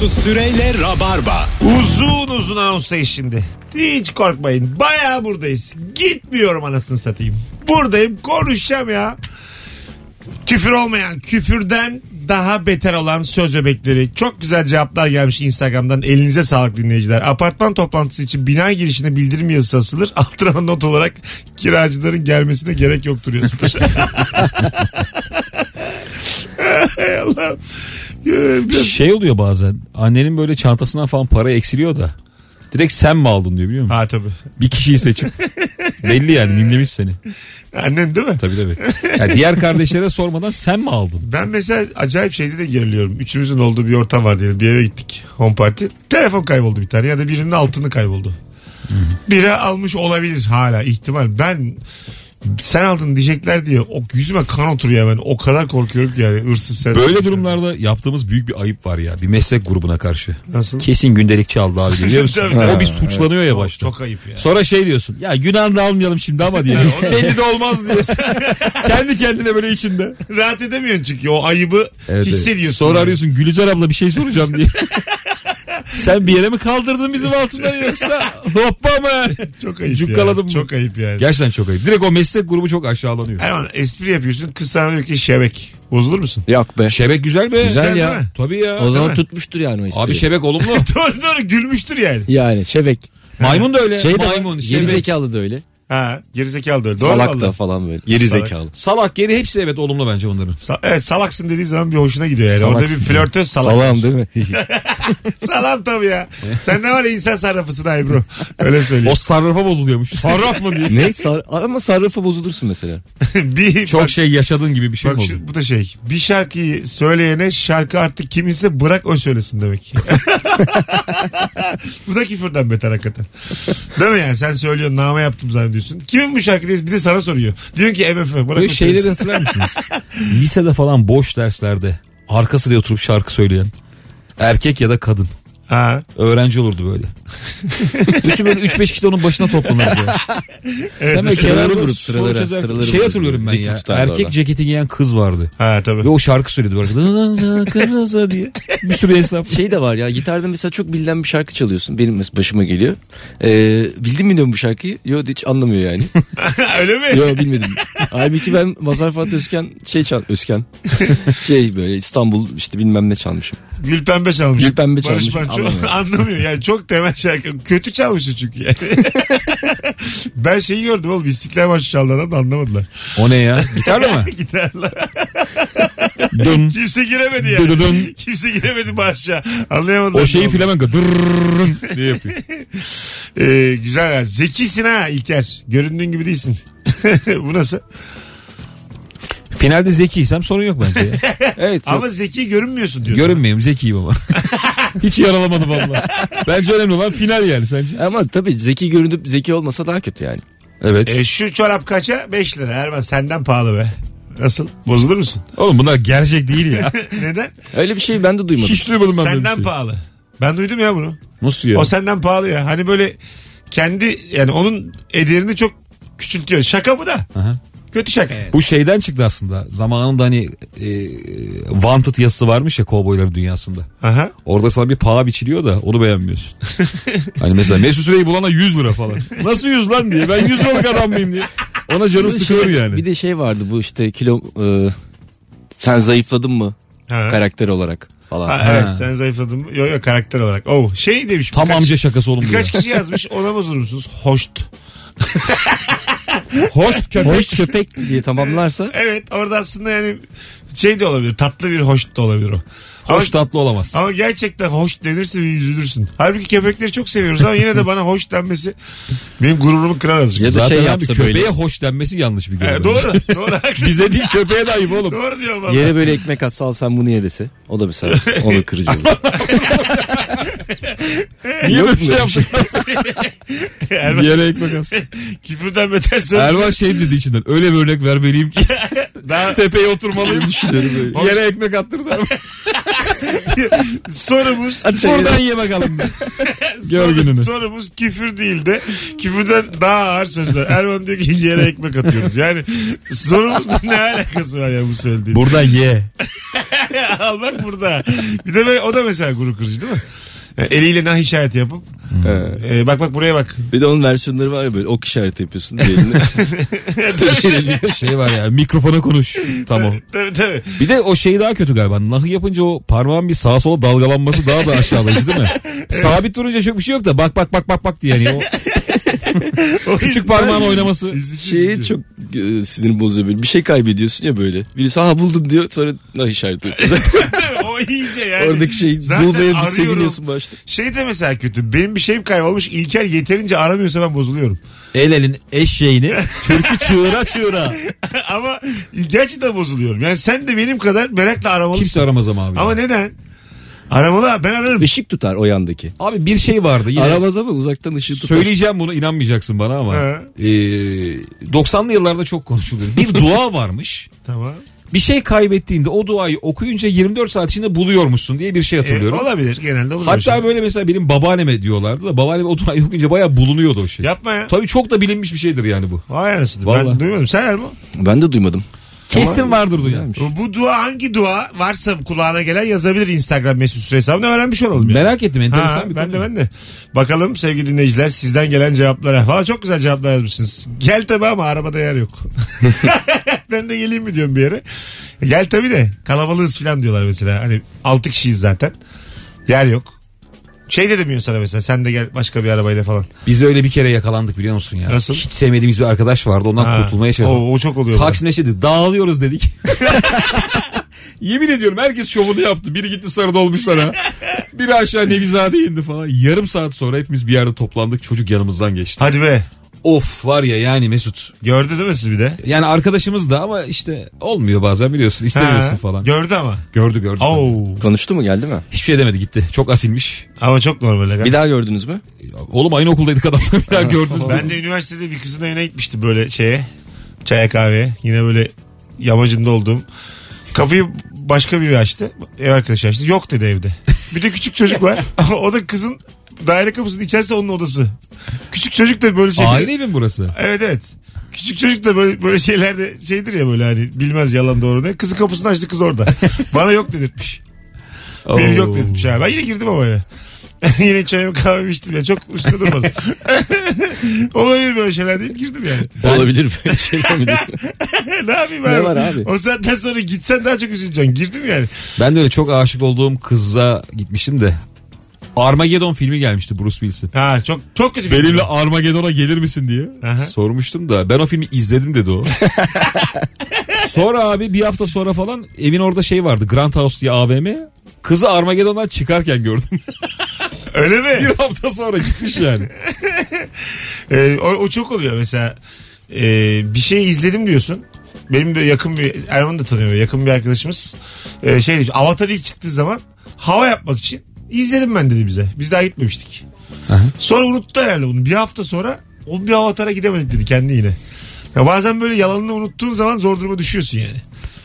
Mesut Süreyle Rabarba. Uzun uzun anonslayış şimdi. Hiç korkmayın. Bayağı buradayız. Gitmiyorum anasını satayım. Buradayım konuşacağım ya. Küfür olmayan, küfürden daha beter olan söz bebekleri. Çok güzel cevaplar gelmiş Instagram'dan. Elinize sağlık dinleyiciler. Apartman toplantısı için bina girişine bildirim yazısı asılır. Altına not olarak kiracıların gelmesine gerek yoktur yazılır. Allah'ım. Biraz- Şey oluyor bazen. Annenin böyle çantasından falan para eksiliyor da. Direkt sen mi aldın diyor biliyor musun? Ha tabii. Bir kişiyi seçip. Belli yani mimlemiş seni. Annen değil mi? Tabii tabii. Ya diğer kardeşlere sormadan sen mi aldın? Ben mesela acayip şeyde de geriliyorum. Üçümüzün olduğu bir ortam var diyelim. Bir eve gittik. Home party. Telefon kayboldu bir tane ya da birinin altını kayboldu. Biri almış olabilir hala ihtimal. Ben sen aldın diyecekler diye o yüzüme kan oturuyor ben. O kadar korkuyorum ki yani hırsız sen. Böyle durumlarda yaptığımız büyük bir ayıp var ya. Bir meslek grubuna karşı. Nasıl? Kesin gündelikçi aldı abi biliyor musun? Tabii, o bir suçlanıyor ya Çok, başta. çok ayıp ya. Sonra şey diyorsun. Ya günah da almayalım şimdi ama diye. Belli de olmaz diye. Kendi kendine böyle içinde. Rahat edemiyorsun çünkü o ayıbı Evet, hissediyorsun. evet. Sonra yani. arıyorsun Gülüzer abla bir şey soracağım diye. Sen bir yere mi kaldırdın bizim altından yoksa hoppa mı? Çok ayıp Cukkaladım ya. Çok ayıp yani. Gerçekten çok ayıp. Direkt o meslek grubu çok aşağılanıyor. Erman espri yapıyorsun. Kız sana diyor ki şebek. Bozulur musun? Yok be. Şebek güzel be. Güzel Güzel ya. değil mi? Tabii ya. O zaman mi? tutmuştur yani o espri. Abi şebek olumlu. doğru doğru gülmüştür yani. Yani şebek. Maymun da öyle. Şey de Maymun, şebek. geri zekalı da öyle. Ha gerizekalı da öyle. Doğru Salak da falan böyle. Geri Salak. zekalı. Salak geri hepsi evet olumlu bence onların. Sa- evet salaksın dediği zaman bir hoşuna gidiyor yani. Salaksın. Orada bir flörtöz salak. Salam değil mi? Salam tabii ya. Sen ne var ya insan sarrafısın Ebru. Öyle söyleyeyim. O sarrafa bozuluyormuş. Sarraf mı diye. ne? Sar ama sarrafa bozulursun mesela. bir, Çok bak, şey yaşadığın gibi bir şey bak mi oldu? şu- bu da şey. Bir şarkıyı söyleyene şarkı artık kiminse bırak o söylesin demek. bu da küfürden beter hakikaten. Değil mi yani sen söylüyorsun nama yaptım zannediyorsun. Kimin bu şarkı diye bir de sana soruyor. Diyorsun ki MF bırak Böyle şeyleri hatırlar mısınız? Lisede falan boş derslerde arka sıraya oturup şarkı söyleyen erkek ya da kadın Ha. öğrenci olurdu böyle. Bütün böyle 3-5 kişi de onun başına toplanırdı. Sen böyle sıraları kenarda vurup, soru sıraları, çözer- sıraları Şey hatırlıyorum ben ya. Erkek orada. ceketi giyen kız vardı. Ha tabii. Ve o şarkı söyledi böyle. Diye. Bir sürü hesap. Şey de var ya gitarda mesela çok bilinen bir şarkı çalıyorsun. Benim mesela başıma geliyor. Ee, bildin mi diyorum bu şarkıyı? Yok hiç anlamıyor yani. Öyle mi? Yok bilmedim. Halbuki ben Mazhar Fuat Özken şey çal Özken. şey böyle İstanbul işte bilmem ne çalmışım. Gül pembe çalmış. Gül pembe Barış çalmış, Manço anlamıyor. anlamıyor. Yani çok temel şarkı. Kötü çalmıştı çünkü yani. ben şeyi gördüm oğlum. İstiklal Marşı çaldı adam da anlamadılar. O ne ya? Gitarla mı? Gitarla. Dın. Kimse giremedi ya. Dıdıdın. Kimse giremedi marşa. Anlayamadılar. O şeyi flamenco. Dırrrrrın diye yapıyor. Ee, güzel ya. Zekisin ha İlker. Göründüğün gibi değilsin. Bu nasıl? Finalde zekiysem sorun yok bence ya. Evet. Ama zeki görünmüyorsun diyorsun. Görünmeyeyim zekiyim ama. Hiç yaralamadım valla. Bence önemli olan final yani sence. Ama tabii zeki görünüp zeki olmasa daha kötü yani. Evet. E, şu çorap kaça? 5 lira. Erman senden pahalı be. Nasıl? Bozulur musun? Oğlum bunlar gerçek değil ya. Neden? Öyle bir şey ben de duymadım. Hiç duymadım ben böyle bir Senden şey. pahalı. Ben duydum ya bunu. Nasıl ya? O senden pahalı ya. Hani böyle kendi yani onun ederini çok küçültüyor. Şaka bu da. Aha. Kötü şaka yani. Bu şeyden çıktı aslında. Zamanında hani e, Wanted yazısı varmış ya kovboyların dünyasında. Aha. Orada sana bir paha biçiliyor da onu beğenmiyorsun. hani mesela Mesut Süreyi bulana 100 lira falan. Nasıl 100 lan diye. Ben 100 liralık adam mıyım diye. Ona canı sıkılır şey- yani. Bir de şey vardı bu işte kilo e, sen zayıfladın mı Ha. karakter olarak falan. Ha, evet Ha. sen zayıfladın mı? Yok yok karakter olarak. Oh şey demiş. Tam birkaç- amca şakası oğlum Birkaç diyor. kişi yazmış ona bozulur musunuz? Hoşt. Hoş köpek. Hoş köpek diye tamamlarsa Evet orada aslında yani şey de olabilir. Tatlı bir hoş da olabilir o. Ama, Hoş tatlı olamaz. ama gerçekten hoş denirse bir üzülürsün. Halbuki köpekleri çok seviyoruz ama yine de bana hoş denmesi benim gururumu kırar azıcık. Ya da Zaten şey abi yapsa köpeğe böyle. hoş denmesi yanlış bir görüntü. doğru. Doğru. Bize değil köpeğe de ayıp oğlum. doğru diyorum valla. yere böyle ekmek atsa al sen bunu ye dese. O da mesela onu kırıcı olur. Niye böyle bir şey mu? yaptık? Erman, Yere ekmek az. küfürden beter söz. Erman şey dedi içinden. Öyle bir örnek vermeliyim ki Daha tepeye oturmalıyım. Düşünüyorum böyle. Yere ekmek attırdı. sorumuz Buradan ye bakalım. Gör soru- gününü. sorumuz küfür değil de küfürden daha ağır sözler. Erman diyor ki yere ekmek atıyoruz. Yani sorumuzla ne alakası var ya bu söylediğin? Buradan ye. Al bak burada. Bir de böyle, o da mesela gurur kırıcı değil mi? Eliyle nah işareti yapıp e, bak bak buraya bak. Bir de onun versiyonları var ya böyle ok işareti yapıyorsun. Eline. Şey var ya mikrofona konuş. Tamam. Tabii tabii. Bir de o şey daha kötü galiba. Nahı yapınca o parmağın bir sağa sola dalgalanması daha da aşağılayıcı değil mi? Sabit durunca çok bir şey yok da bak bak bak bak bak diye yani o O küçük parmağın oynaması. Şeyi çok e, sinir bozuyor böyle. Bir şey kaybediyorsun ya böyle. Birisi ha buldum diyor sonra nah işareti yapıyor. o iyice yani. Oradaki şeyi Zaten bulmaya bir arıyorum. seviniyorsun başta. Şey de mesela kötü. Benim bir şeyim kaybolmuş. İlker yeterince aramıyorsa ben bozuluyorum. El elin eşeğini türkü çığıra çığıra. Ama gerçekten bozuluyorum. Yani sen de benim kadar merakla aramalısın. Kimse aramaz ama abi. Ama neden? Aramalı abi, ben ararım. Işık tutar o yandaki. Abi bir şey vardı yine. Aramaz ama uzaktan ışığı tutar. Söyleyeceğim bunu inanmayacaksın bana ama. Ee, 90'lı yıllarda çok konuşuluyor. Bir dua varmış. Tamam. Bir şey kaybettiğinde o duayı okuyunca 24 saat içinde buluyormuşsun diye bir şey E, hatırlıyorum. olabilir genelde olur. Hatta şey. böyle mesela benim babaanneme diyorlardı da babaanneme o duayı okuyunca bayağı bulunuyordu o şey. Yapma ya. Tabii çok da bilinmiş bir şeydir yani bu. Vay anasını. Ben Vallahi. duymadım. Sen mi? Ben de duymadım. Kesin vardır duyan. Bu dua hangi dua varsa kulağına gelen yazabilir Instagram mesut süre hesabına öğrenmiş olalım. yani. Merak ettim enteresan Ha, bir ben konu. de ben de. Bakalım sevgili dinleyiciler sizden gelen cevaplara. Valla çok güzel cevaplar yazmışsınız. Gel tabi ama arabada yer yok. ben de geleyim mi diyorum bir yere. Gel tabi de kalabalığız falan diyorlar mesela. Hani 6 kişiyiz zaten. Yer yok. Şey de demiyor sana mesela sen de gel başka bir arabayla falan. Biz öyle bir kere yakalandık biliyor musun ya? Nasıl? Hiç sevmediğimiz bir arkadaş vardı ondan Ha, kurtulmaya çalıştık. O, o çok oluyor. Taksim'de şey dedi dağılıyoruz dedik. Yemin ediyorum herkes şovunu yaptı. Biri gitti sarı dolmuşlara. Biri aşağı Nevizade'ye indi falan. Yarım saat sonra hepimiz bir yerde toplandık. Çocuk yanımızdan geçti. Hadi be. Of var ya yani Mesut. Gördü değil mi siz bir de? Yani arkadaşımız da ama işte olmuyor bazen biliyorsun. istemiyorsun Ha, falan. Gördü ama. gördü gördü. Oo. Konuştu mu geldi mi? Hiçbir şey demedi gitti. Çok asilmiş. Ama çok normal. aga. Bir daha gördünüz mü? Oğlum aynı okuldaydık adamla bir daha gördünüz mü? Ben de üniversitede bir kızın evine gitmiştim böyle şeye. Çaya kahveye. Yine böyle yamacında olduğum. Kapıyı başka biri açtı. Ev arkadaşı açtı. Yok dedi evde. Bir de küçük çocuk var. o da kızın daire kapısının içerisinde onun odası. Küçük çocuk da böyle şey. Aile mi burası? Evet evet. Küçük çocuk da böyle, böyle şeylerde şeydir ya böyle hani bilmez yalan doğru ne. Kızı kapısını açtı kız orada. Bana yok dedirtmiş. Benim yok dedirtmiş. Ha. Ben yine girdim ama eve. yine çayımı kahvemi içtim ya. Çok üstüne durmadım. Olabilir böyle şeyler deyip girdim yani. Olabilir böyle şeyler mi? ne yapayım Ne abi? var abi? O saatten sonra gitsen daha çok üzüleceksin. Girdim yani. Ben de öyle çok aşık olduğum kıza gitmiştim de. Armageddon filmi gelmişti Bruce Willis'in. Ha çok çok kötü bir Benimle film. Armageddon'a gelir misin diye Aha. sormuştum da ben o filmi izledim dedi o. sonra abi bir hafta sonra falan evin orada şey vardı Grand House diye AVM. Kızı Armageddon'dan çıkarken gördüm. Öyle bir mi? hafta sonra gitmiş yani. Ee, o, o çok oluyor mesela. Ee, bir şey izledim diyorsun. Benim de yakın bir Erman da tanıyor yakın bir arkadaşımız. Ee, şey demiş, Avatar ilk çıktığı zaman hava yapmak için izledim ben dedi bize. Biz daha gitmemiştik. Aha. Sonra unuttu herhalde bunu. Bir hafta sonra o bir Avatar'a gidemedik dedi kendi yine. Ya bazen böyle yalanını unuttuğun zaman zor duruma düşüyorsun yani.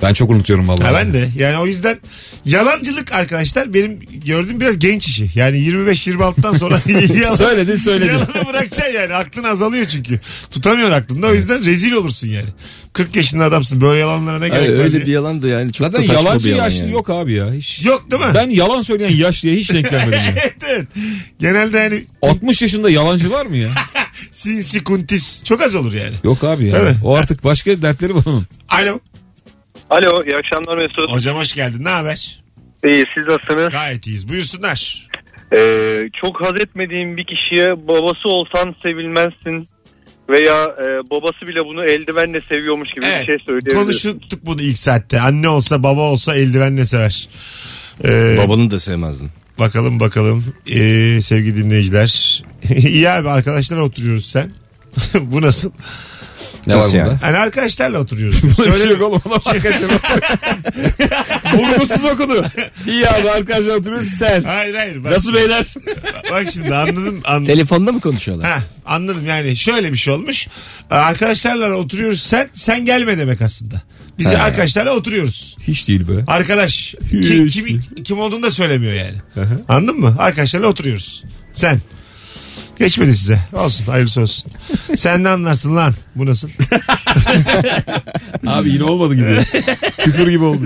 Ben çok unutuyorum vallahi. Ha ben de. Yani o yüzden yalancılık arkadaşlar benim gördüğüm biraz genç işi. Yani 25-26'dan sonra yalan, Söyledin söyledin. yalanı bırakacaksın yani. Aklın azalıyor çünkü. Tutamıyor aklında. O yüzden rezil olursun yani. 40 yaşında adamsın. Böyle yalanlara ne gerek Hayır, var öyle diye. bir yalan da yani çok Zaten da saçma yalancı bir yalan yaşlı yani. yok abi ya. Hiç. Yok değil mi? Ben yalan söyleyen yaşlıya hiç denk gelmedim ya. evet evet. Genelde hani 60 yaşında yalancı var mı ya? sinsi kuntis çok az olur yani. Yok abi ya. Tabii. O artık başka dertleri var onun. Alo. Alo iyi akşamlar Mesut. Hocam hoş geldin. Ne haber? İyi siz nasılsınız? Gayet iyiyiz. Buyursunlar. Ee, çok haz etmediğim bir kişiye babası olsan sevilmezsin veya e, babası bile bunu eldivenle seviyormuş gibi Evet. bir şey söyleyebilirim. Konuştuk bunu ilk saatte. Anne olsa baba olsa eldivenle sever. Ee, Babanı da sevmezdim. Bakalım bakalım ee, sevgili dinleyiciler. İyi abi arkadaşlar oturuyoruz sen. Bu nasıl? Ne Nasıl var yani? bunda? Hani arkadaşlarla oturuyoruz. Böyle bir şey Söyle, yok oğlum. Adam arkadaşlar Vurgusuz okudu. İyi abi arkadaşlar oturuyoruz sen. hayır hayır. Bak, Nasıl beyler? bak şimdi anladım. anladım. Telefonda mı konuşuyorlar? Ha, anladım yani şöyle bir şey olmuş. Arkadaşlarla oturuyoruz sen sen gelme demek aslında. Biz He. arkadaşlarla oturuyoruz. Hiç değil be. Arkadaş Hiç ki, kim, değil. kim olduğunu da söylemiyor yani. hı. Anladın mı? Arkadaşlarla oturuyoruz. Sen. Geçmedi size. Olsun hayırlısı olsun. Sen ne anlarsın lan? Bu nasıl? Abi yine olmadı gibi. Küfür gibi oldu.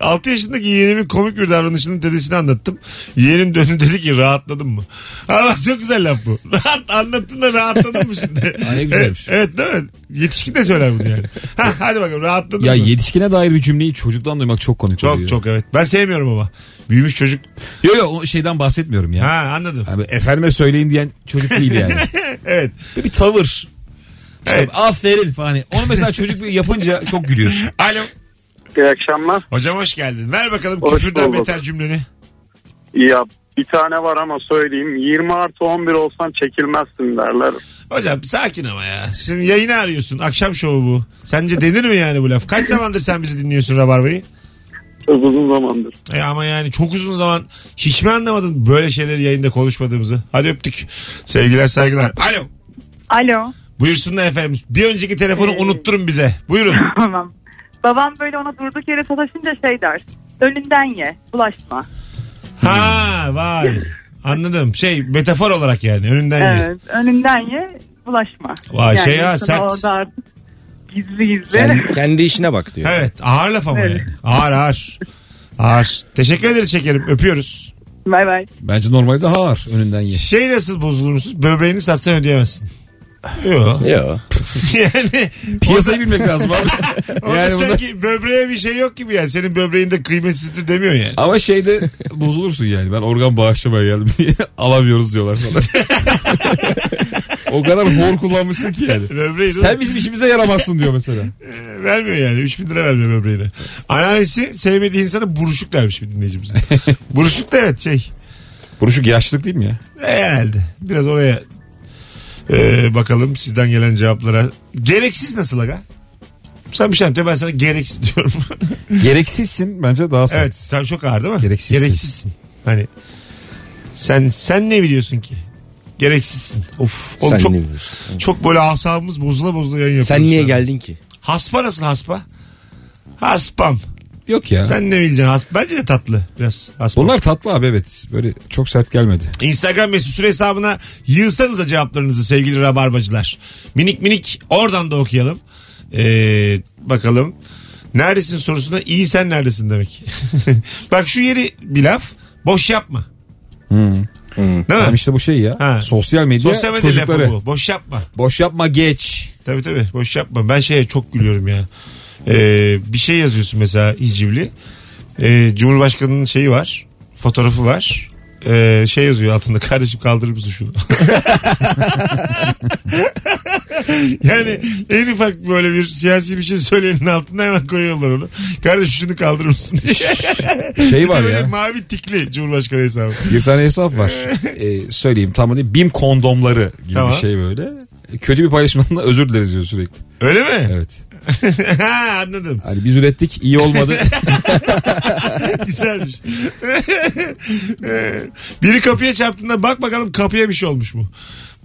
6 yaşındaki yeğenimin komik bir davranışının dedesini anlattım. Yeğenim döndü dedi ki rahatladın mı? Allah çok güzel laf bu. Rahat anlattın da rahatladın mı şimdi? Aa, ne güzelmiş. Evet, evet değil mi? Yetişkin de söyler bunu yani. Ha, hadi bakalım rahatladın Ya mı? yetişkine dair bir cümleyi çocuktan duymak çok komik Çok oluyor. çok evet. Ben sevmiyorum ama. Büyümüş çocuk. Yo yo o şeyden bahsetmiyorum ya. Ha anladım. Abi efendime söyleyin diyen çocuk değil yani. Evet. Bir, bir tavır. İşte Evet. aferin falan. Onu mesela çocuk bir yapınca çok gülüyorsun. Alo. İyi akşamlar. Hocam hoş geldin. Ver bakalım Hoş küfürden bulduk. beter cümleni. Ya bir tane var ama söyleyeyim. 20 artı 11 olsan çekilmezsin derler. Hocam sakin ama ya. Sen yayını arıyorsun. Akşam şovu bu. Sence denir mi yani bu laf? Kaç zamandır sen bizi dinliyorsun Rabarba'yı? Çok uzun zamandır. E ama yani çok uzun zaman hiç mi anlamadın böyle şeyleri yayında konuşmadığımızı? Hadi öptük. Sevgiler saygılar. Alo. Alo. Buyursunlar efendim. Bir önceki telefonu Ee, unutturun bize. Buyurun. Tamam. Babam böyle ona durduk yere sataşınca şey der. Önünden ye. Bulaşma. ha vay. Anladım. Şey metafor olarak yani önünden ye. Evet. Önünden ye. Bulaşma. Vay, şey ya, sert. Orada artık gizli gizli. Kendi, kendi işine bak diyor. Evet ağır laf ama Evet. yani. Ağır ağır. Ağır. Teşekkür ederiz şekerim. Öpüyoruz. Bay bay. Bence normalde daha ağır önünden ye. Şey nasıl bozulur musunuz? Böbreğini satsan ödeyemezsin. Yok. Yok. yani Piyasayı bilmek lazım abi. orada yani bunda... sanki böbreğe bir şey yok gibi yani. Senin böbreğinde kıymetsizdir demiyor yani. Ama şeyde bozulursun yani. Ben organ bağışlamaya geldim diye alamıyoruz diyorlar sana. O kadar hor kullanmışsın ki yani. Böbreği Sen bizim işimize yaramazsın diyor mesela. Ee, vermiyor yani. 3000 lira vermiyor böbreğine. Anneannesi sevmediği insana buruşuk dermiş bir dinleyicimiz. buruşuk da evet şey. Buruşuk yaşlılık değil mi ya? E, herhalde. Biraz oraya e, bakalım sizden gelen cevaplara. Gereksiz nasıl aga? Sen bir şey anlatıyor ben sana gereksiz diyorum. Gereksizsin bence daha sert. evet sen çok ağır değil mi? Gereksizsin. Gereksizsin. Hani sen sen ne biliyorsun ki? Gereksizsin. Of. Oğlum Sen çok, ne biliyorsun? çok böyle asabımız bozula bozula yayın yapıyoruz. Sen niye şu an. geldin ki? Haspa nasıl haspa? Haspam. Yok ya. Sen ne bileceksin? Hasp Bence de tatlı biraz. Haspam. Bunlar tatlı abi evet. Böyle çok sert gelmedi. Instagram mesut süre hesabına yığsanıza cevaplarınızı sevgili rabarbacılar. Minik minik oradan da okuyalım. Ee, bakalım. Neredesin sorusuna iyi sen neredesin demek. Bak şu yeri bir laf. Boş yapma. Değil mi? Tamam işte bu şey ya. Ha. Sosyal medya Sosyal medya çocukları. lafı bu. Boş yapma. Boş yapma geç. Tabii tabii boş yapma. Ben şeye çok gülüyorum ya. Ee, bir şey yazıyorsun mesela hicivli. Ee, Cumhurbaşkanının şeyi var. Fotoğrafı var. Ee, şey yazıyor altında kardeşim kaldırır mısın şunu? yani en ufak böyle bir siyasi bir şey söyleyenin altına hemen koyuyorlar onu. Kardeşim şunu kaldırır mısın? Şey var ya. mavi tikli Cumhurbaşkanı hesabı. Bir tane hesap var. Ee, söyleyeyim tam adı BİM kondomları gibi Tamam. bir şey böyle. Kötü bir paylaşımdan da özür dileriz diyor sürekli. Öyle mi? Evet. ha, anladım. Hani biz ürettik iyi olmadı. Güzelmiş. Ee, Biri kapıya çarptığında bak bakalım kapıya bir şey olmuş mu?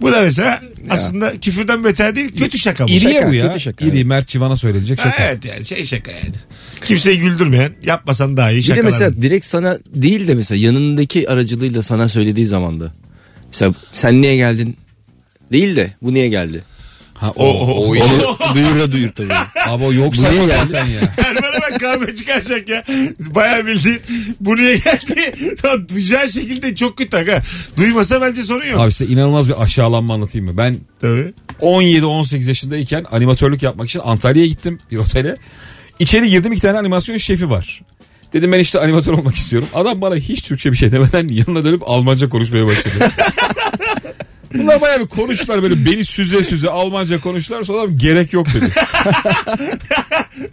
Bu da mesela aslında küfürden beter değil kötü şaka bu. İriye Şaka, bu ya. kötü şaka, İri. Mert Civan'a söylenecek Ha, şaka. evet yani şey şaka yani. Kimseyi güldürmeyen yapmasan daha iyi Bir de mesela direkt sana değil de mesela yanındaki aracılığıyla sana söylediği zaman da. Mesela sen niye geldin değil de bu niye geldi? Ha, o, o, o, Onu duyur da duyur tabii. Abi o yoksa geldi? zaten ya. Erman'a bak kavga çıkaracak ya. Baya bildiğin bu niye geldi? Tamam, Duyacağı şekilde çok kötü aga. Duymasa bence sorun yok. Abi size inanılmaz bir aşağılanma anlatayım mı? Ben Tabii. 17-18 yaşındayken animatörlük yapmak için Antalya'ya gittim bir otele. İçeri girdim iki tane animasyon şefi var. Dedim ben işte animatör olmak istiyorum. Adam bana hiç Türkçe bir şey demeden yanına dönüp Almanca konuşmaya başladı. Bunlar bayağı bir konuştular böyle beni süze süze Almanca konuştular sonra gerek yok dedi.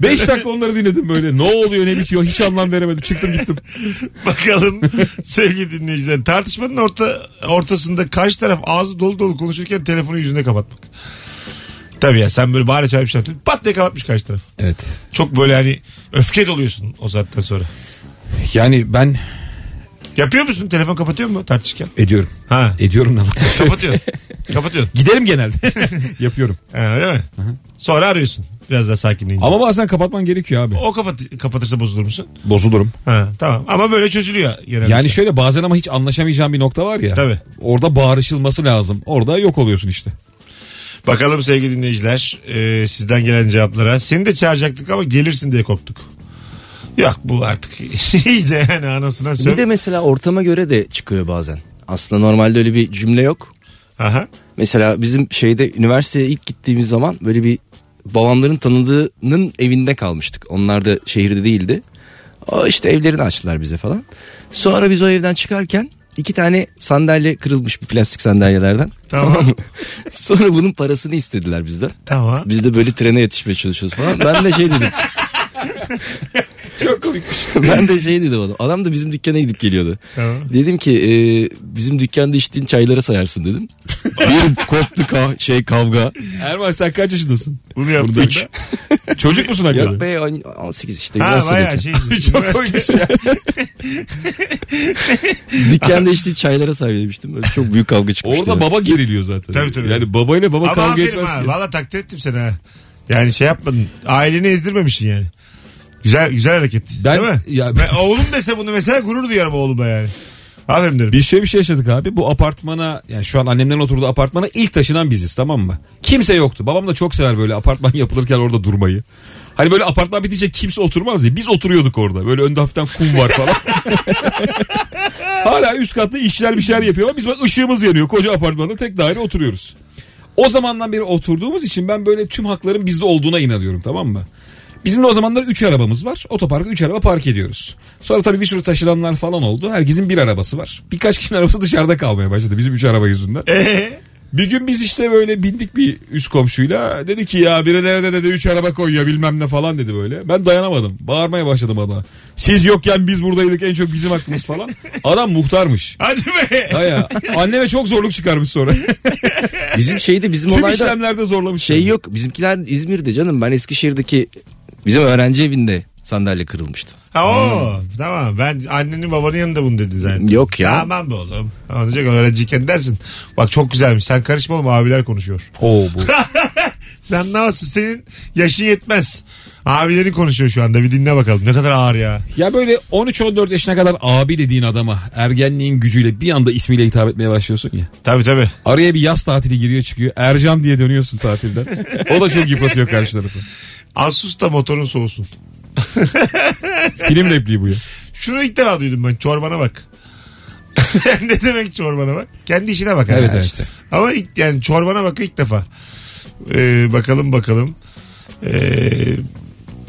Beş dakika onları dinledim böyle ne oluyor ne bitiyor hiç anlam veremedim çıktım gittim. Bakalım sevgili dinleyiciler. Tartışmanın orta, ortasında karşı taraf ağzı dolu dolu konuşurken telefonu yüzüne kapatmak. Tabii ya sen böyle bağıra çağırıp şey. Pat diye kapatmış karşı taraf. Evet Çok böyle hani öfke doluyorsun o saatten sonra. yani ben Yapıyor musun? Telefon kapatıyor mu tartışırken? Ediyorum. Ha. Ediyorum ne var? Kapatıyorsun. Kapatıyorsun. Giderim genelde. Yapıyorum. Ha, öyle mi? Sonra arıyorsun. Biraz daha sakinleyince. Ama bazen kapatman gerekiyor abi. O kapat kapatırsa bozulur musun? Bozulurum. Ha, tamam. Ama böyle çözülüyor genelde. Yani şöyle bazen ama hiç anlaşamayacağın bir nokta var ya. Tabii. Orada bağırışılması lazım. Orada yok oluyorsun işte. Bakalım sevgili dinleyiciler e, sizden gelen cevaplara. Seni de çağıracaktık ama gelirsin diye korktuk. Yok bu artık iyice yani anasına söv. Bir de mesela ortama göre de çıkıyor bazen. Aslında normalde öyle bir cümle yok. Aha. Mesela bizim şeyde üniversiteye ilk gittiğimiz zaman böyle bir babamların tanıdığının evinde kalmıştık. Onlar da şehirde değildi. O işte evlerini açtılar bize falan. Sonra biz o evden çıkarken iki tane sandalye kırılmış bir plastik sandalyelerden. Tamam. Sonra bunun parasını istediler bizden. Tamam. Biz de böyle trene yetişmeye çalışıyoruz falan. Ben de şey dedim. Çok komikmiş. ben de şey dedim adam. Adam da bizim dükkana gidip geliyordu. Dedim ki e, bizim dükkanda içtiğin çaylara sayarsın dedim. bir koptu ka- şey kavga. Erman sen kaç yaşındasın? Bunu yaptın Burada da. Çocuk musun Yok hakikaten? be on- 18 işte. Ha bayağı şey. Çok koymuş ya. Dükkanda içtiği çaylara saymıştım. Böyle çok büyük kavga çıkmıştı. Orada baba geriliyor zaten. Tabii, tabii. Yani babayla baba Ama kavga aferin etmez ha. ki. Valla takdir ettim seni ha. Yani şey yapmadın. Aileni ezdirmemişsin yani. Güzel güzel hareket. Ben- Değil mi? ya- Ben, oğlum dese bunu mesela gurur duyarım oğluma yani. Aferin derim. Biz şöyle bir şey yaşadık abi. Bu apartmana yani şu an annemlerin oturduğu apartmana ilk taşınan biziz tamam mı? Kimse yoktu. Babam da çok sever böyle apartman yapılırken orada durmayı. Hani böyle apartman bitince kimse oturmaz ya. Biz oturuyorduk orada. Böyle önde hafiften kum var falan. Hala üst katta işler bir şeyler yapıyor ama biz bak ışığımız yanıyor. Koca apartmanda tek daire oturuyoruz. O zamandan beri oturduğumuz için ben böyle tüm hakların bizde olduğuna inanıyorum tamam mı? Bizim de o zamanlar 3 arabamız var. Otoparka 3 araba park ediyoruz. Sonra tabii bir sürü taşıranlar falan oldu. Herkesin bir arabası var. Birkaç kişinin arabası dışarıda kalmaya başladı bizim 3 araba yüzünden. Ee, Bir gün biz işte böyle bindik bir üst komşuyla. Dedi ki ya birileri de dedi 3 araba koyuyor bilmem ne falan dedi böyle. Ben dayanamadım. Bağırmaya başladım adama. Siz yokken biz buradaydık en çok bizim hakkımız falan. Adam muhtarmış. hadi be. Ha ya. Anneme çok zorluk çıkarmış sonra. Bizim şeyde bizim Tüm olayda işlemlerde zorlamış. şey yok. Bizimkiler İzmir'de canım. Ben Eskişehir'deki bizim öğrenci evinde sandalye kırılmıştı. Ha o. Tamam ben annenin babanın yanında bunu dedin zaten. Yok ya. Tamam be oğlum. Anlayacak öğrenciyken dersin. Bak çok güzelmiş. Sen karışma oğlum abiler konuşuyor. Oo bu. Sen ne yapsın senin yaşın yetmez. Abilerin konuşuyor şu anda bir dinle bakalım. Ne kadar ağır ya. Ya böyle 13-14 yaşına kadar abi dediğin adama ergenliğin gücüyle bir anda ismiyle hitap etmeye başlıyorsun ya. Tabii tabii. Araya bir yaz tatili giriyor çıkıyor. Ercan diye dönüyorsun tatilden. O da çok yıpratıyor karşı tarafı. Az sus da motorun soğusun. Film repliği bu ya. Şunu ilk defa duydum ben. Çorbana bak. ne demek çorbana bak? Kendi işine bak. Evet, evet. Ama ilk, yani çorbana bak ilk defa. Ee, bakalım bakalım. Ee,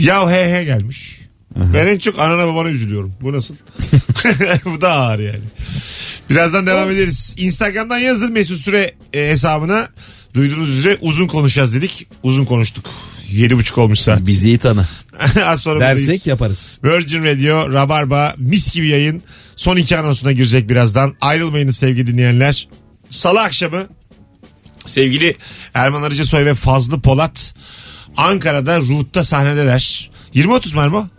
ya he he gelmiş. Ben en çok anana babana üzülüyorum. Bu nasıl? Bu da ağır yani. Birazdan devam ederiz. Instagram'dan yazın Mesut Süre e, hesabına. Duyduğunuz üzere uzun konuşacağız dedik. Uzun konuştuk. Yedi buçuk olmuş saat. Bizi iyi tanı. Az sonra buradayız. Dersek yaparız. Virgin Radio, Rabarba, mis gibi yayın. Son iki anonsuna girecek birazdan. Ayrılmayınız sevgili dinleyenler. Salı akşamı sevgili Erman Arıcısoy ve Fazlı Polat Ankara'da Root'ta sahnedeler. 20-30 mu Erman?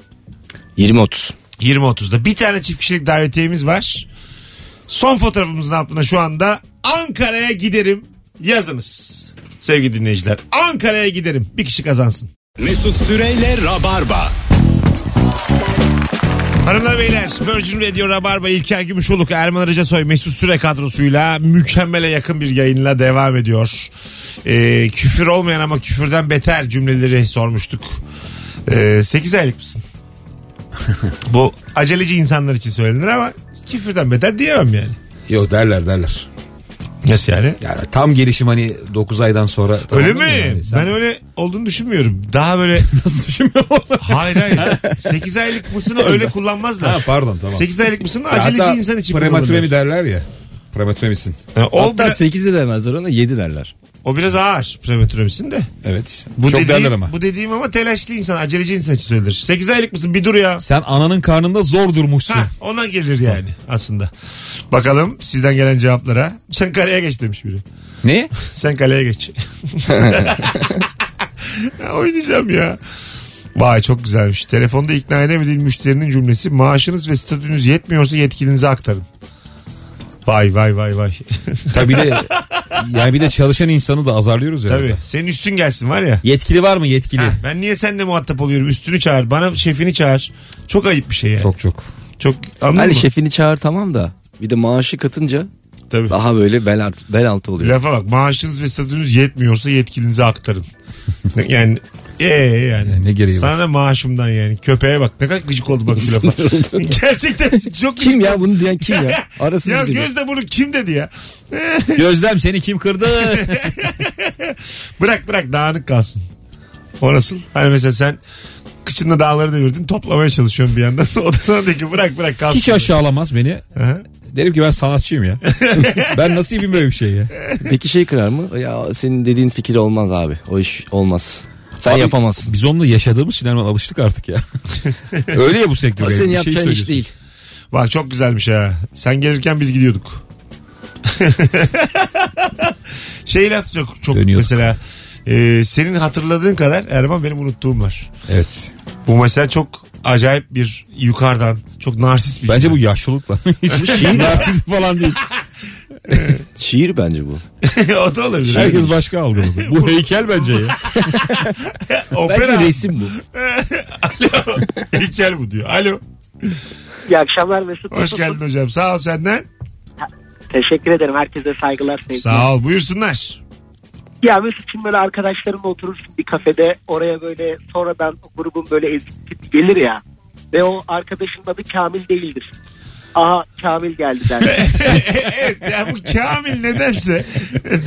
20-30. 20-30'da. Bir tane çift kişilik davetiyemiz var. Son fotoğrafımızın altında şu anda Ankara'ya giderim yazınız. Sevgili dinleyiciler. Ankara'ya giderim. Bir kişi kazansın. Mesut Süreyle Rabarba. Hanımlar beyler Virgin Radio Rabarba İlker Gümüşoluk Erman Arıca Soy Mesut Süre kadrosuyla mükemmele yakın bir yayınla devam ediyor. Ee, küfür olmayan ama küfürden beter cümleleri sormuştuk. Ee, 8 aylık mısın? Bu aceleci insanlar için söylenir ama küfürden beter diyemem yani. Yok derler derler. Nasıl yani? Ya tam gelişim hani 9 aydan sonra. öyle mi? yani. Sen Ben öyle olduğunu düşünmüyorum. Daha böyle nasıl düşünmüyorsun? hayır hayır. 8 aylık mısını öyle kullanmazlar. ha pardon tamam. 8 aylık mısını aceleci hatta insan için Prematüre mi derler ya. Prematüre misin? Ha, O, Hatta biraz, 8 de demezler ona 7 derler. O biraz ağır prematüre misin de. Evet. Bu Çok dediğim, derler ama. Bu dediğim ama telaşlı insan, aceleci insan için söylenir. 8 aylık mısın? Bir dur ya. Sen ananın karnında zor durmuşsun. Ha, ona gelir yani aslında. Bakalım sizden gelen cevaplara. Sen kaleye geç demiş biri. Ne? Sen kaleye geç. Ya Oynayacağım ya. Vay çok güzelmiş. Telefonda ikna edemediğin müşterinin cümlesi maaşınız ve statünüz yetmiyorsa yetkilinize aktarın. Vay vay vay vay. Tabii de yani bir de çalışan insanı da azarlıyoruz ya. Tabii. Senin üstün gelsin var ya. Yetkili var mı yetkili? Ha, ben niye seninle muhatap oluyorum? Üstünü çağır. Bana şefini çağır. Çok ayıp bir şey yani. Çok. Çok çok. anladın Hani mı? şefini çağır tamam da bir de maaşı katınca Tabii. daha böyle bel, alt, bel altı oluyor. Lafa bak maaşınız ve statünüz yetmiyorsa yetkilinize aktarın. yani ee yani. Ne gereği var? Sana da maaşımdan yani. Köpeğe bak. Ne kadar gıcık oldu bak şu lafa. Gerçekten çok gıcık Kim ya bunu diyen kim ya? Arasın Ya bizi. Gözde bunu kim dedi ya? Gözlem seni kim kırdı? Bırak bırak dağınık kalsın. O nasıl? Hani mesela sen kıçında dağları devirdin toplamaya çalışıyorsun bir yandan. o da sana diyor ki bırak bırak kalsın. Hiç aşağılamaz beni. Aha. Derim ki ben sanatçıyım ya. ben nasıl yapayım böyle bir şey ya? Peki şey kırar mı? Ya senin dediğin fikir olmaz abi. O iş olmaz. Sen Abi, yapamazsın. Biz onunla yaşadığımız için hemen alıştık artık ya. Öyle ya bu sektör. O yani. senin Bir şey yapacağın iş değil. Bak çok güzelmiş ha. Sen gelirken biz gidiyorduk. şey laf çok, çok Dönüyorduk. mesela e, senin hatırladığın kadar Erman benim unuttuğum var. Evet. Bu mesela çok acayip bir yukarıdan çok narsist bir Bence şey. bu yaşlılıkla. Hiç narsist falan değil. Şiir bence bu. o da olabilir. Herkes başka algıladı. Bu heykel bence ya. Opera. Bence resim bu. Alo. Heykel bu diyor. Alo. İyi akşamlar Mesut. Hoş geldin hocam. Sağ ol senden. Teşekkür ederim. Herkese saygılar sevgiler. Sağ ol. Buyursunlar. Ya Mesut şimdi böyle arkadaşlarımla oturursun bir kafede. Oraya böyle sonradan o grubun böyle ezik tipi gelir ya. Ve o arkadaşın adı Kamil değildir. Aha Kamil geldi der. evet ya bu Kamil nedense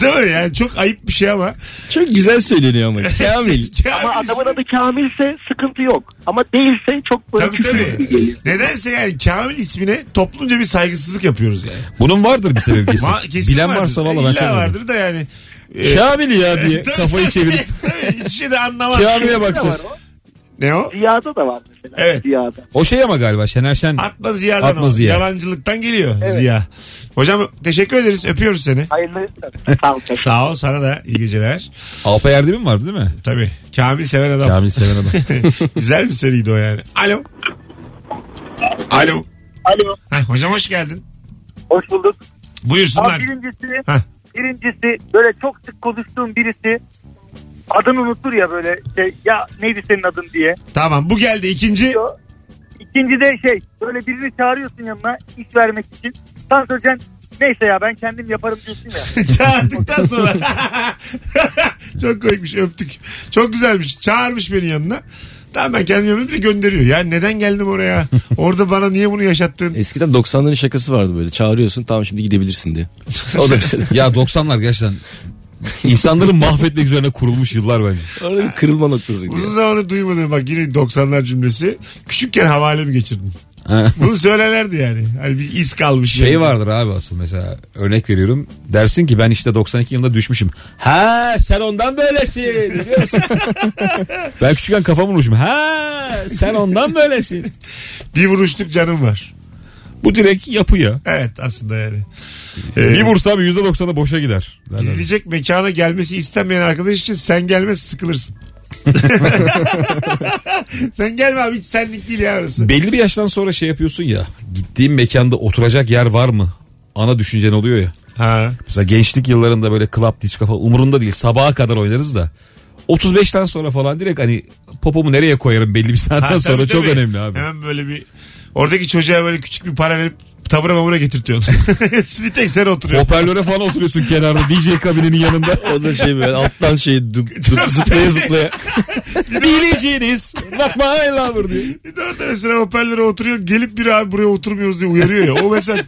değil mi yani çok ayıp bir şey ama Çok güzel söyleniyor ama. Kamil. Kamil Ama adamın adı Kamilse sıkıntı yok. Ama değilse çok böyle Tabii tabii. geliyor. Nedense yani Kamil ismine toplumca bir saygısızlık yapıyoruz yani. Bunun vardır bir sebebi kesin. Ma- kesin Bilen vardır. varsa valla ben İlla sevmiyorum. vardır da yani. e, Kamil ya diye kafayı çevirip tabii, hiçbir şey de anlamaz. Kamil'e baksın. Ne o? Ziya'da da var mesela. Evet. Ziya'da. O şey ama galiba Şener Şen Atma Ziya'dan Atma o. Ziya. Yalancılıktan geliyor Evet. Ziya. Hocam teşekkür ederiz. Öpüyoruz seni. Hayırlı. Sağ ol. Sağ ol sana da iyi geceler. Alpay Erdem'in vardı değil mi? Tabii. Kamil seven adam. Kamil seven adam. Güzel bir seriydi o yani. Alo. Alo. Alo. Heh, hocam hoş geldin. Hoş bulduk. Buyursunlar. Abi birincisi, Heh. birincisi böyle çok sık konuştuğum birisi adını unutur ya böyle şey ya neydi senin adın diye. Tamam bu geldi ikinci. İkinci de şey böyle birini çağırıyorsun yanına iş vermek için. Sen söyleyeceksin neyse ya ben kendim yaparım diyorsun ya. Çağırdıktan sonra. Çok koymuş öptük. Çok güzelmiş. Çağırmış beni yanına. Tamam ben kendim bir de gönderiyor. Ya neden geldim oraya? Orada bana niye bunu yaşattın? Eskiden 90'ların şakası vardı böyle. Çağırıyorsun tamam şimdi gidebilirsin diye. O da mesela. ya 90'lar gerçekten insanları mahvetmek üzerine kurulmuş yıllar bence. Orada bir kırılma noktası. Uzun zamandır duymadım bak yine 90'lar cümlesi. Küçükken havale mi geçirdin? Ha. Bunu söylerlerdi yani. Hani bir iz kalmış. Şey yani. vardır abi asıl mesela örnek veriyorum. Dersin ki ben işte 92 yılında düşmüşüm. Ha sen ondan böylesin biliyor musun? ben küçükken kafamı vurmuşum. Ha sen ondan böylesin. Bir vuruşluk canım var. Bu direkt yapı ya. Evet aslında yani. Ee, Bir vursam %90'ı boşa gider. derler. Gidilecek mekana gelmesi istenmeyen arkadaş için sen gelmez sıkılırsın. sen gelme abi hiç senlik değil ya orası. Belli bir yaştan sonra şey yapıyorsun ya. Gittiğin mekanda oturacak yer var mı? Ana düşüncen oluyor ya. Ha. Mesela gençlik yıllarında böyle club disco falan umurunda değil. Sabaha kadar oynarız da. 35'ten sonra falan direkt hani popomu nereye koyarım belli bir saatten Ha, sonra tabii, çok tabii. önemli abi. Hemen böyle bir oradaki çocuğa böyle küçük bir para verip tabura mamura getirtiyorsun. bir tek sen oturuyorsun. Hoparlöre falan oturuyorsun kenarda DJ kabininin yanında. O da şey böyle alttan şey dup, dup, zıplaya zıplaya. Bileceğiniz bak my lover diyor. Bir de orada mesela hoparlöre oturuyor gelip bir abi buraya oturmuyoruz diye uyarıyor ya. O mesela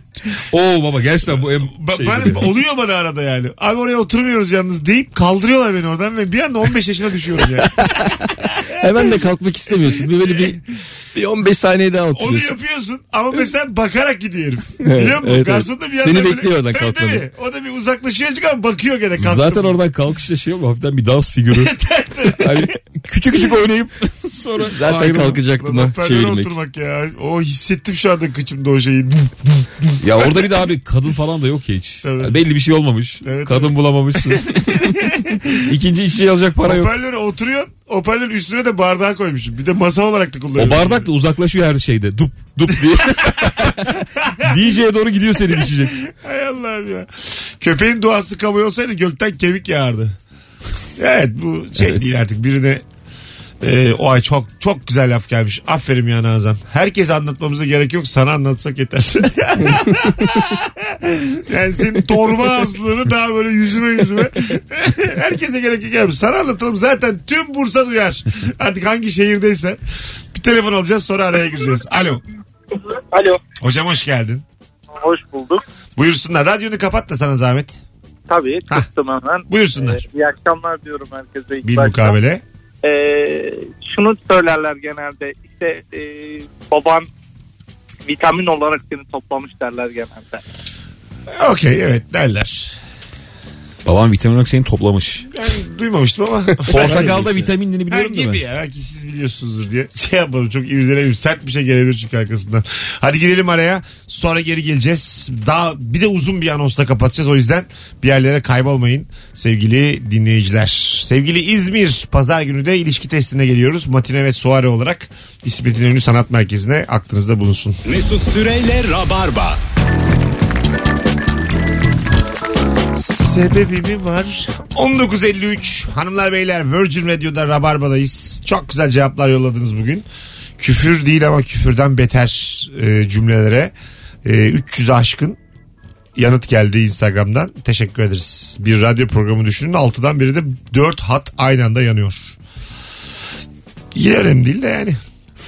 Oo baba gerçekten bu en ba- şey. bana- oluyor bana arada yani. Abi oraya oturmuyoruz yalnız deyip kaldırıyorlar beni oradan ve bir anda 15 yaşına düşüyorum yani. Hemen de kalkmak istemiyorsun. Bir böyle bir, bir 15 saniye daha Onu oturuyorsun. yapıyorsun ama mesela bakarak gidiyor herif. Biliyor musun? evet, Garson da bir yandan Seni böyle- bekliyor oradan Tabii, kalkmanı. tabii. O da bir uzaklaşıyor azıcık ama bakıyor gene kalktı Zaten oradan kalkışta şey oluyor hafiften bir dans figürü. Hani küçük küçük oynayıp sonra Zaten ayrılmak. kalkacaktım ha hoparlöre çevirmek. oturmak ya. O hissettim şu anda kıçımda o şeyi. Ya orada bir de abi kadın falan da yok ya hiç. Evet. Yani belli bir şey olmamış. Evet, kadın bulamamışsın. İkinci içeceği alacak para yok. Hoparlöre oturuyor. Hoparlörün üstüne de bardağı koymuşum. Bir de masa olarak da kullanıyorum. O bardak da uzaklaşıyor her şeyde. Dup dup diye. DJ'ye doğru gidiyor seni içecek. Hay Allah'ım ya. Köpeğin duası kabul olsaydı gökten kemik yağardı. Evet bu şey Evet. değil artık birine e, o ay çok çok güzel laf gelmiş. Aferin ya Nazan. Herkese anlatmamıza gerek yok. Sana anlatsak yeter. yani senin torba aslını daha böyle yüzüme yüzüme. Herkese gerek yok. Sana anlatalım zaten tüm Bursa duyar. Artık hangi şehirdeysen. Bir telefon alacağız sonra araya gireceğiz. Alo. Alo. Hocam hoş geldin. Hoş bulduk. Buyursunlar. Radyonu kapat da sana zahmet. Tabii Hah. kıstım hemen. Buyursunlar. Ee, iyi akşamlar diyorum herkese. ilk Bir başta. mukabele. Ee, şunu söylerler genelde. İşte e, baban vitamin olarak seni toplamış derler genelde. Okey evet derler. Babam vitamin olarak seni toplamış. Yani duymamıştım ama. Portakalda vitaminini biliyorum değil gibi mi? ya. Belki siz biliyorsunuzdur diye. Şey yapalım çok irdeleyim. Sert bir şey gelebilir çünkü arkasından. Hadi gidelim araya. Sonra geri geleceğiz. Daha bir de uzun bir anonsla kapatacağız. O yüzden bir yerlere kaybolmayın sevgili dinleyiciler. Sevgili İzmir pazar günü de ilişki testine geliyoruz. Matine ve Soare olarak İsmet İnönü Sanat Merkezi'ne aklınızda bulunsun. Mesut Süreyle Rabarba. Sebebi mi var? 19.53 hanımlar beyler Virgin Radio'da Rabarba'dayız. Çok güzel cevaplar yolladınız bugün. Küfür değil ama küfürden beter e, cümlelere e, 300'e aşkın yanıt geldi Instagram'dan. Teşekkür ederiz. Bir radyo programı düşünün. Altıdan biri de 4 hat aynı anda yanıyor. Yine önemli değil de yani.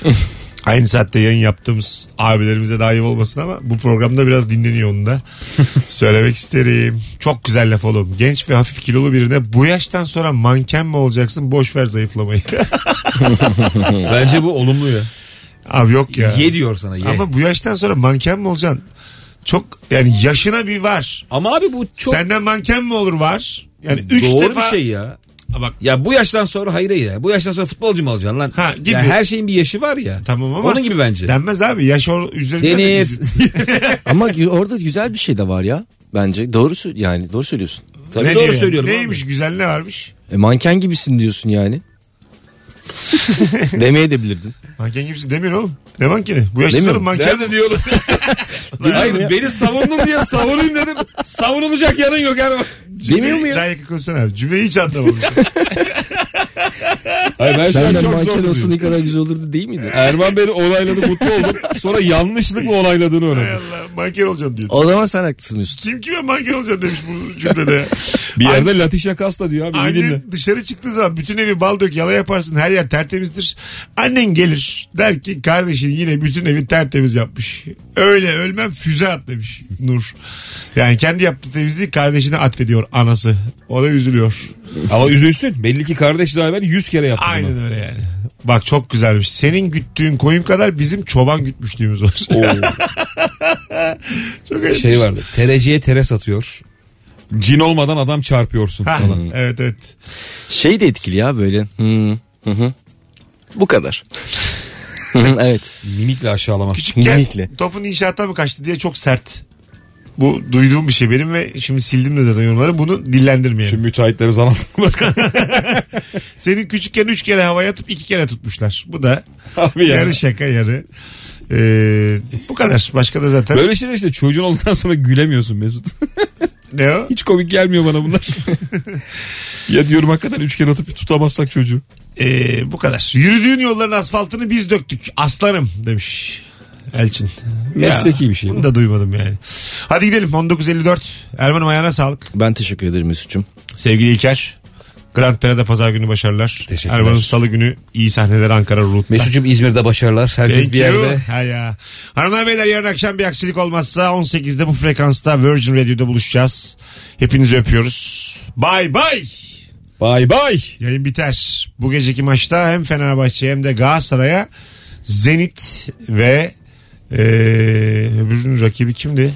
Aynı saatte yayın yaptığımız abilerimize iyi olmasın ama bu programda biraz dinleniyor onu da. Söylemek isterim. Çok güzel laf oğlum. Genç ve hafif kilolu birine bu yaştan sonra manken mi olacaksın boş ver zayıflamayı. Bence bu olumlu ya. Abi yok ya. Ye diyor sana ye. Ama, Ama bu yaştan sonra manken mi olacaksın? Çok yani yaşına bir var. abi bu çok Senden manken mi olur var? Yani üç doğru defa... bir şey ya. Ha Bak Ya bu yaştan sonra hayır ya. Bu yaştan sonra futbolcu mu olacaksın lan? Ha, gibi. Ya her şeyin bir yaşı var ya. tamam ama. Onun gibi bence. Denmez abi. Yaş or- üzerinden. de Denir. bizim. Ama gü- orada güzel bir şey de var ya. Bence doğru sö- yani doğru söylüyorsun. Tabii Ne doğru diyor yani? söylüyorum. Neymiş güzel ne varmış? E, manken gibisin diyorsun yani. Demeye de bilirdin. Manken gibisin demiyor oğlum. Ne mankeni? Bu yaştan sonra Demiyorum. manken Nerede diyorum. Hayır beni savundun diye savunayım dedim. Savunulacak yanın yok Erman. Demiyor mu ya? Daha yakın konuşsana abi. Cümleyi hiç anlamamışım. Hayır ben şu an Senden çok manken olsun. ne kadar güzel olurdu değil miydi? Erman beni onayladı mutlu oldum. Sonra yanlışlıkla onayladığını Hay öğrendim. Allah manken olacağım diyor. O zaman sen haklısın Mesut. Kim kime manken olacağım demiş bu cümlede. ya. Bir yerde Latişe Kasta diyor abi. iyi dinle. Annen dışarı çıktığı zaman bütün evi bal dök yala yaparsın her yer tertemizdir. Annen gelir der ki kardeşin yine bütün evi tertemiz yapmış. Öyle ölmem füze at demiş Nur. Yani kendi yaptığı temizliği kardeşine atfediyor anası. O da üzülüyor. Ama üzülsün. Belli ki kardeş daha evvel 100 kere yaptı bunu. Aynen öyle yani. Bak çok güzelmiş. Senin güttüğün koyun kadar bizim çoban gütmüşlüğümüz var. çok öyle. Şey vardı. Tereciye tere satıyor. Cin olmadan adam çarpıyorsun Ha, falan. evet evet. Şey de etkili ya böyle. Hı, hı, hı. Bu kadar. Hı hı, evet. Mimikle aşağılama. Küçükken Mimikle. topun inşaata mı kaçtı diye çok sert. Bu duyduğum bir şey benim ve şimdi sildim de zaten yorumları. Bunu dillendirmeyelim. Tüm müteahhitleri zan altına. Senin küçükken üç kere havaya atıp iki kere tutmuşlar. Bu da Abi ya. yarı şaka yarı. Ee, bu kadar. Başka da zaten Böyle şeyler işte çocuğun olduktan sonra gülemiyorsun Mesut. ne o? Hiç komik gelmiyor bana bunlar. ya diyorum hakikaten üç kere atıp tutamazsak çocuğu. Ee, bu kadar. Yürüdüğün yolların asfaltını biz döktük. Aslanım demiş. Elçin. Mesleki bir şey bu. Bunu da duymadım yani. Hadi gidelim 19.54. Erman'ım ayağına sağlık. Ben teşekkür ederim Mesut'cum. Sevgili İlker. Grand Pera'da pazar günü başarılar. Teşekkürler. Erman'ım salı günü iyi sahneler Ankara Root'ta. Mesut'cum İzmir'de başarılar. Herkes Thank bir you. yerde. Ha ya. Hanımlar beyler yarın akşam bir aksilik olmazsa 18'de bu frekansta Virgin Radio'da buluşacağız. Hepinizi öpüyoruz. Bay bay. Bay bay. Yayın biter. Bu geceki maçta hem Fenerbahçe hem de Galatasaray'a Zenit ve eee öbürünün rakibi kimdi?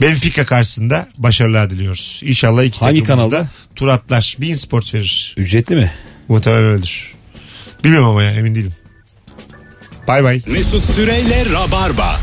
Benfica karşısında başarılar diliyoruz. İnşallah iki Hangi takımımız da kanalda? tur atlar. Bein Sports verir. Ücretli mi? Muhtemelen öyledir. Bilmiyorum ama ya emin değilim. Bay bay. Mesut Süreyle Rabarba.